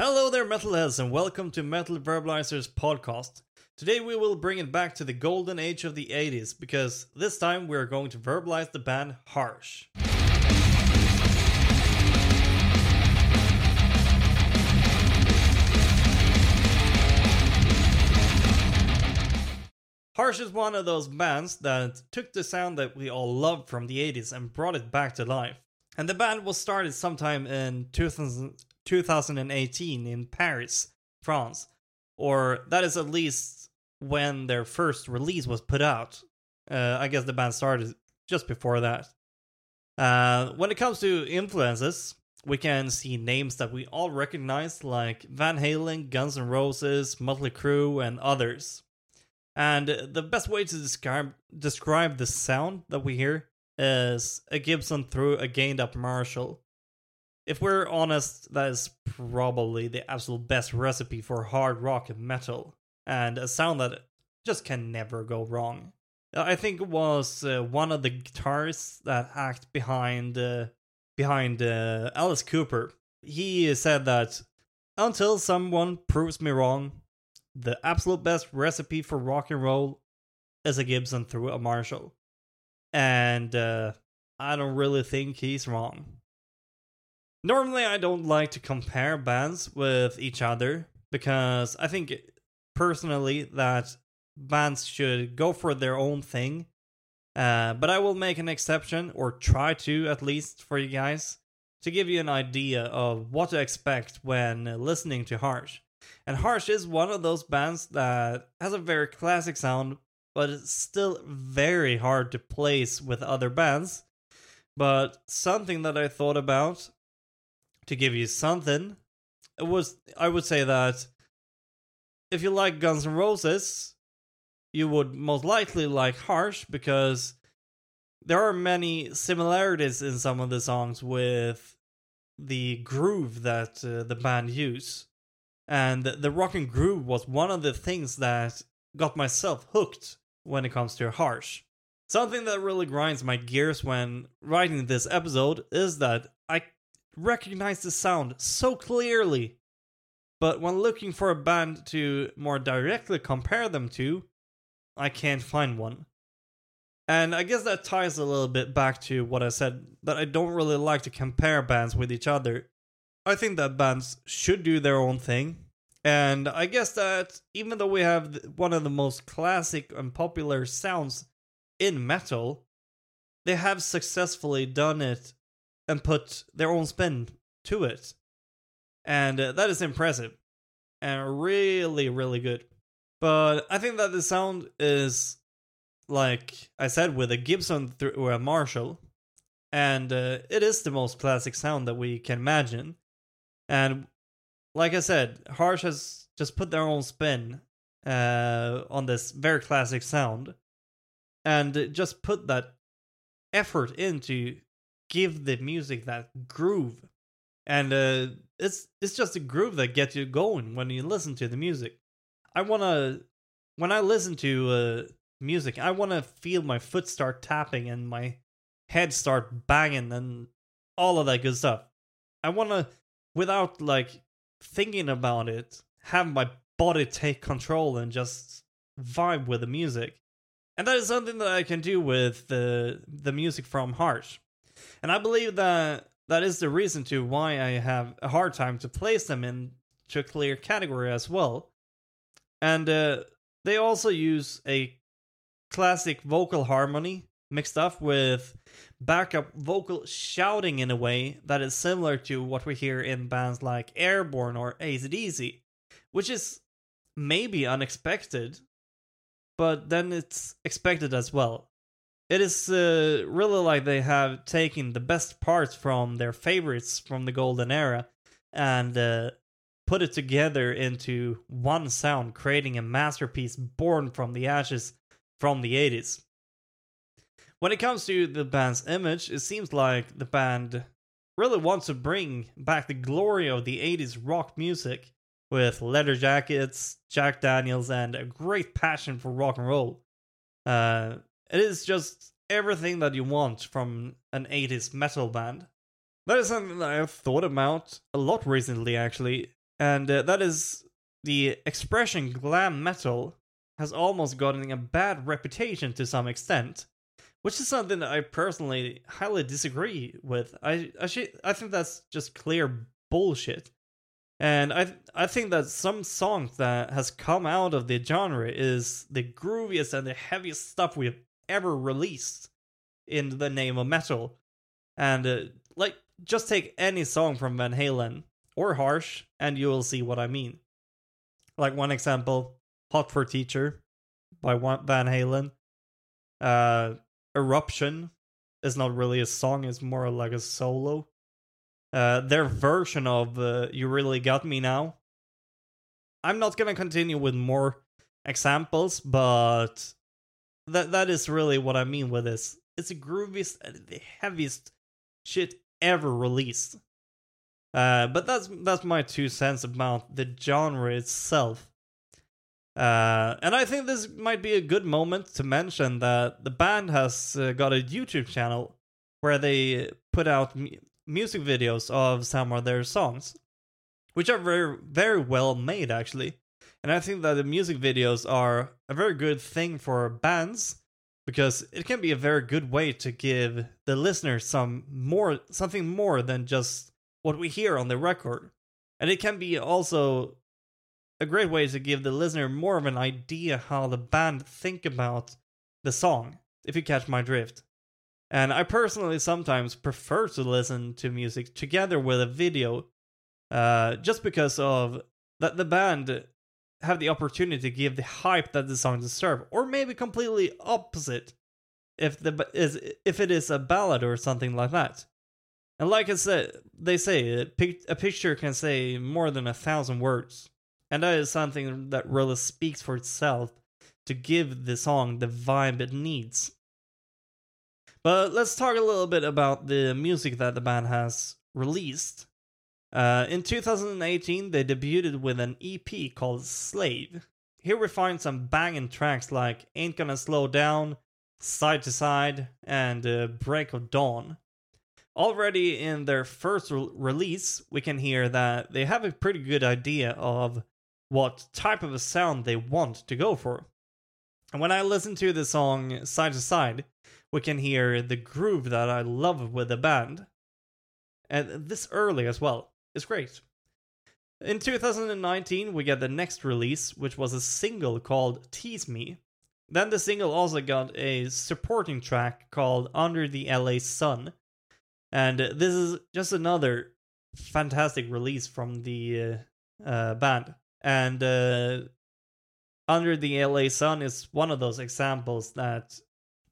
Hello there, metalheads, and welcome to Metal Verbalizers podcast. Today we will bring it back to the golden age of the 80s because this time we are going to verbalize the band Harsh. Harsh is one of those bands that took the sound that we all loved from the 80s and brought it back to life. And the band was started sometime in 2000, 2018 in Paris, France. Or that is at least when their first release was put out. Uh, I guess the band started just before that. Uh, when it comes to influences, we can see names that we all recognize like Van Halen, Guns N' Roses, Mötley Crüe, and others. And the best way to describe describe the sound that we hear is a Gibson through a gained up Marshall. If we're honest, that is probably the absolute best recipe for hard rock and metal, and a sound that just can never go wrong. I think it was uh, one of the guitarists that act behind uh, behind uh, Alice Cooper. He said that until someone proves me wrong, the absolute best recipe for rock and roll is a Gibson through a Marshall. And uh, I don't really think he's wrong. Normally, I don't like to compare bands with each other because I think personally that bands should go for their own thing. Uh, but I will make an exception, or try to at least, for you guys, to give you an idea of what to expect when listening to Harsh. And Harsh is one of those bands that has a very classic sound, but it's still very hard to place with other bands. But something that I thought about to give you something it was I would say that if you like Guns N' Roses, you would most likely like Harsh because there are many similarities in some of the songs with the groove that uh, the band use and the rock and groove was one of the things that got myself hooked when it comes to harsh. Something that really grinds my gears when writing this episode is that I recognize the sound so clearly, but when looking for a band to more directly compare them to, I can't find one. And I guess that ties a little bit back to what I said that I don't really like to compare bands with each other I think that bands should do their own thing. And I guess that even though we have one of the most classic and popular sounds in metal, they have successfully done it and put their own spin to it. And uh, that is impressive and really, really good. But I think that the sound is, like I said, with a Gibson through a Marshall. And uh, it is the most classic sound that we can imagine. And like I said, Harsh has just put their own spin uh, on this very classic sound and just put that effort into give the music that groove. And uh, it's it's just a groove that gets you going when you listen to the music. I want to when I listen to uh, music, I want to feel my foot start tapping and my head start banging and all of that good stuff. I want to without like thinking about it, have my body take control and just vibe with the music. And that is something that I can do with the the music from Harsh. And I believe that that is the reason to why I have a hard time to place them into a clear category as well. And uh, they also use a classic vocal harmony mixed up with backup vocal shouting in a way that is similar to what we hear in bands like Airborne or ACDC, which is maybe unexpected, but then it's expected as well. It is uh, really like they have taken the best parts from their favorites from the golden era and uh, put it together into one sound, creating a masterpiece born from the ashes from the 80s. When it comes to the band's image, it seems like the band really wants to bring back the glory of the 80s rock music with leather jackets, Jack Daniels, and a great passion for rock and roll. Uh, it is just everything that you want from an 80s metal band. That is something that I've thought about a lot recently, actually. and uh, that is the expression glam metal has almost gotten a bad reputation to some extent, which is something that I personally highly disagree with. I I, sh- I think that's just clear bullshit. And I I think that some songs that has come out of the genre is the grooviest and the heaviest stuff we've ever released in the name of metal. And uh, like just take any song from Van Halen or Harsh and you will see what I mean. Like one example, Hot for Teacher by Van Halen. Uh Eruption is not really a song, it's more like a solo. Uh, their version of uh, You Really Got Me Now. I'm not gonna continue with more examples, but that that is really what I mean with this. It's the grooviest the heaviest shit ever released. Uh, but that's that's my two cents about the genre itself. Uh, and I think this might be a good moment to mention that the band has uh, got a YouTube channel where they put out music videos of some of their songs, which are very, very well made, actually. And I think that the music videos are a very good thing for bands because it can be a very good way to give the listener some more, something more than just what we hear on the record. And it can be also a great way to give the listener more of an idea how the band think about the song, if you catch my drift. And I personally sometimes prefer to listen to music together with a video, uh, just because of that the band have the opportunity to give the hype that the song deserve, or maybe completely opposite, if the is if it is a ballad or something like that. And like I said, they say a picture can say more than a thousand words, and that is something that really speaks for itself to give the song the vibe it needs. But let's talk a little bit about the music that the band has released. Uh, in 2018, they debuted with an EP called Slave. Here we find some banging tracks like Ain't Gonna Slow Down, Side to Side, and uh, Break of Dawn. Already in their first re- release, we can hear that they have a pretty good idea of what type of a sound they want to go for. And when I listen to the song Side to Side, we can hear the groove that I love with the band. And this early as well. It's great. In 2019, we get the next release, which was a single called Tease Me. Then the single also got a supporting track called Under the LA Sun. And this is just another fantastic release from the uh, uh, band. And uh, Under the LA Sun is one of those examples that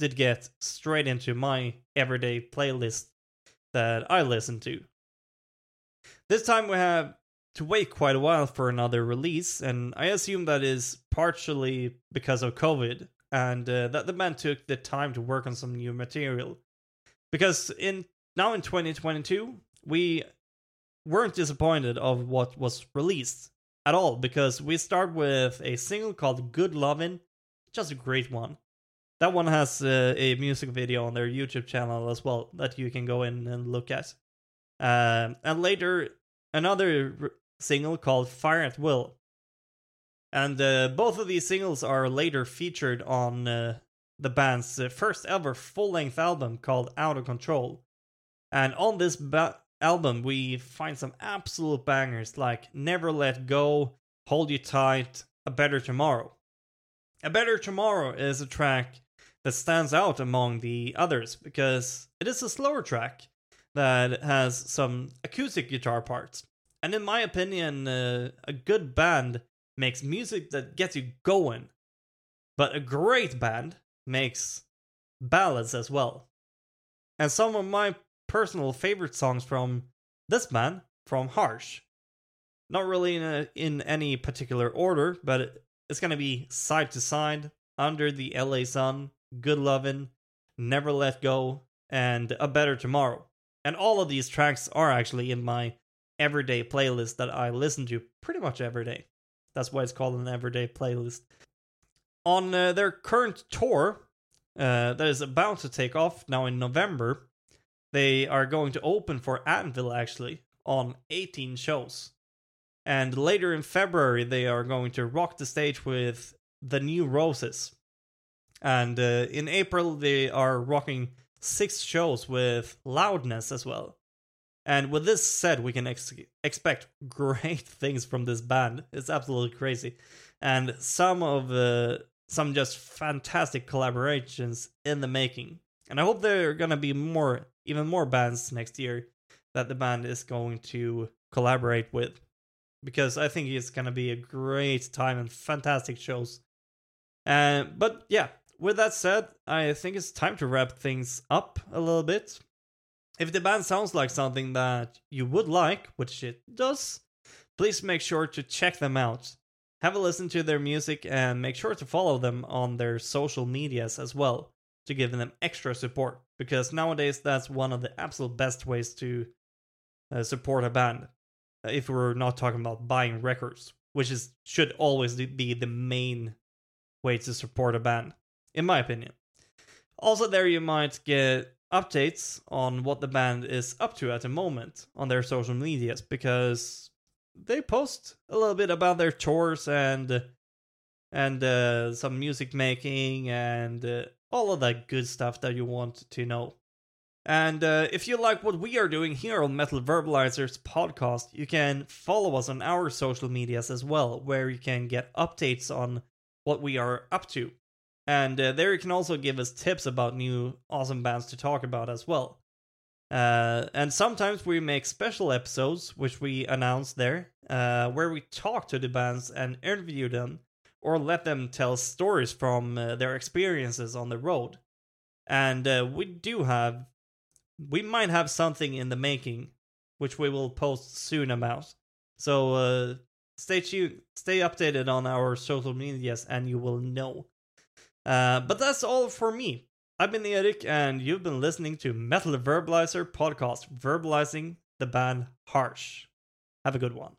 did get straight into my everyday playlist that I listen to. This time we have to wait quite a while for another release, and I assume that is partially because of COVID and uh, that the band took the time to work on some new material. Because in now in 2022, we weren't disappointed of what was released at all because we start with a single called Good Lovin', just a great one. That one has uh, a music video on their YouTube channel as well that you can go in and look at. Uh, and later, another single called Fire at Will. And uh, both of these singles are later featured on uh, the band's uh, first ever full length album called Out of Control. And on this ba- album, we find some absolute bangers like Never Let Go, Hold You Tight, A Better Tomorrow. A Better Tomorrow is a track that stands out among the others because it is a slower track that has some acoustic guitar parts. And in my opinion, uh, a good band makes music that gets you going, but a great band makes ballads as well. And some of my personal favorite songs from this band, from Harsh, not really in, a, in any particular order, but it's gonna be Side to Side, Under the LA Sun, Good Lovin', Never Let Go, and A Better Tomorrow. And all of these tracks are actually in my everyday playlist that I listen to pretty much every day. That's why it's called an everyday playlist. On uh, their current tour, uh, that is about to take off now in November, they are going to open for Anvil actually on 18 shows. And later in February, they are going to rock the stage with the New Roses. And uh, in April, they are rocking six shows with Loudness as well. And with this said, we can ex- expect great things from this band. It's absolutely crazy, and some of some just fantastic collaborations in the making. And I hope there are gonna be more, even more bands next year that the band is going to collaborate with, because I think it's gonna be a great time and fantastic shows. And uh, but yeah, with that said, I think it's time to wrap things up a little bit. If the band sounds like something that you would like, which it does, please make sure to check them out. Have a listen to their music and make sure to follow them on their social medias as well to give them extra support because nowadays that's one of the absolute best ways to uh, support a band uh, if we're not talking about buying records which is should always be the main way to support a band in my opinion also there you might get updates on what the band is up to at the moment on their social medias because they post a little bit about their tours and and uh, some music making and uh, all of that good stuff that you want to know. And uh, if you like what we are doing here on Metal Verbalizers podcast, you can follow us on our social medias as well, where you can get updates on what we are up to. And uh, there you can also give us tips about new awesome bands to talk about as well. Uh, and sometimes we make special episodes, which we announce there, uh, where we talk to the bands and interview them, or let them tell stories from uh, their experiences on the road. And uh, we do have, we might have something in the making, which we will post soon about. So uh, stay tuned, stay updated on our social medias, and you will know. Uh, but that's all for me. I've been Erik, and you've been listening to Metal Verbalizer podcast, verbalizing the band Harsh. Have a good one.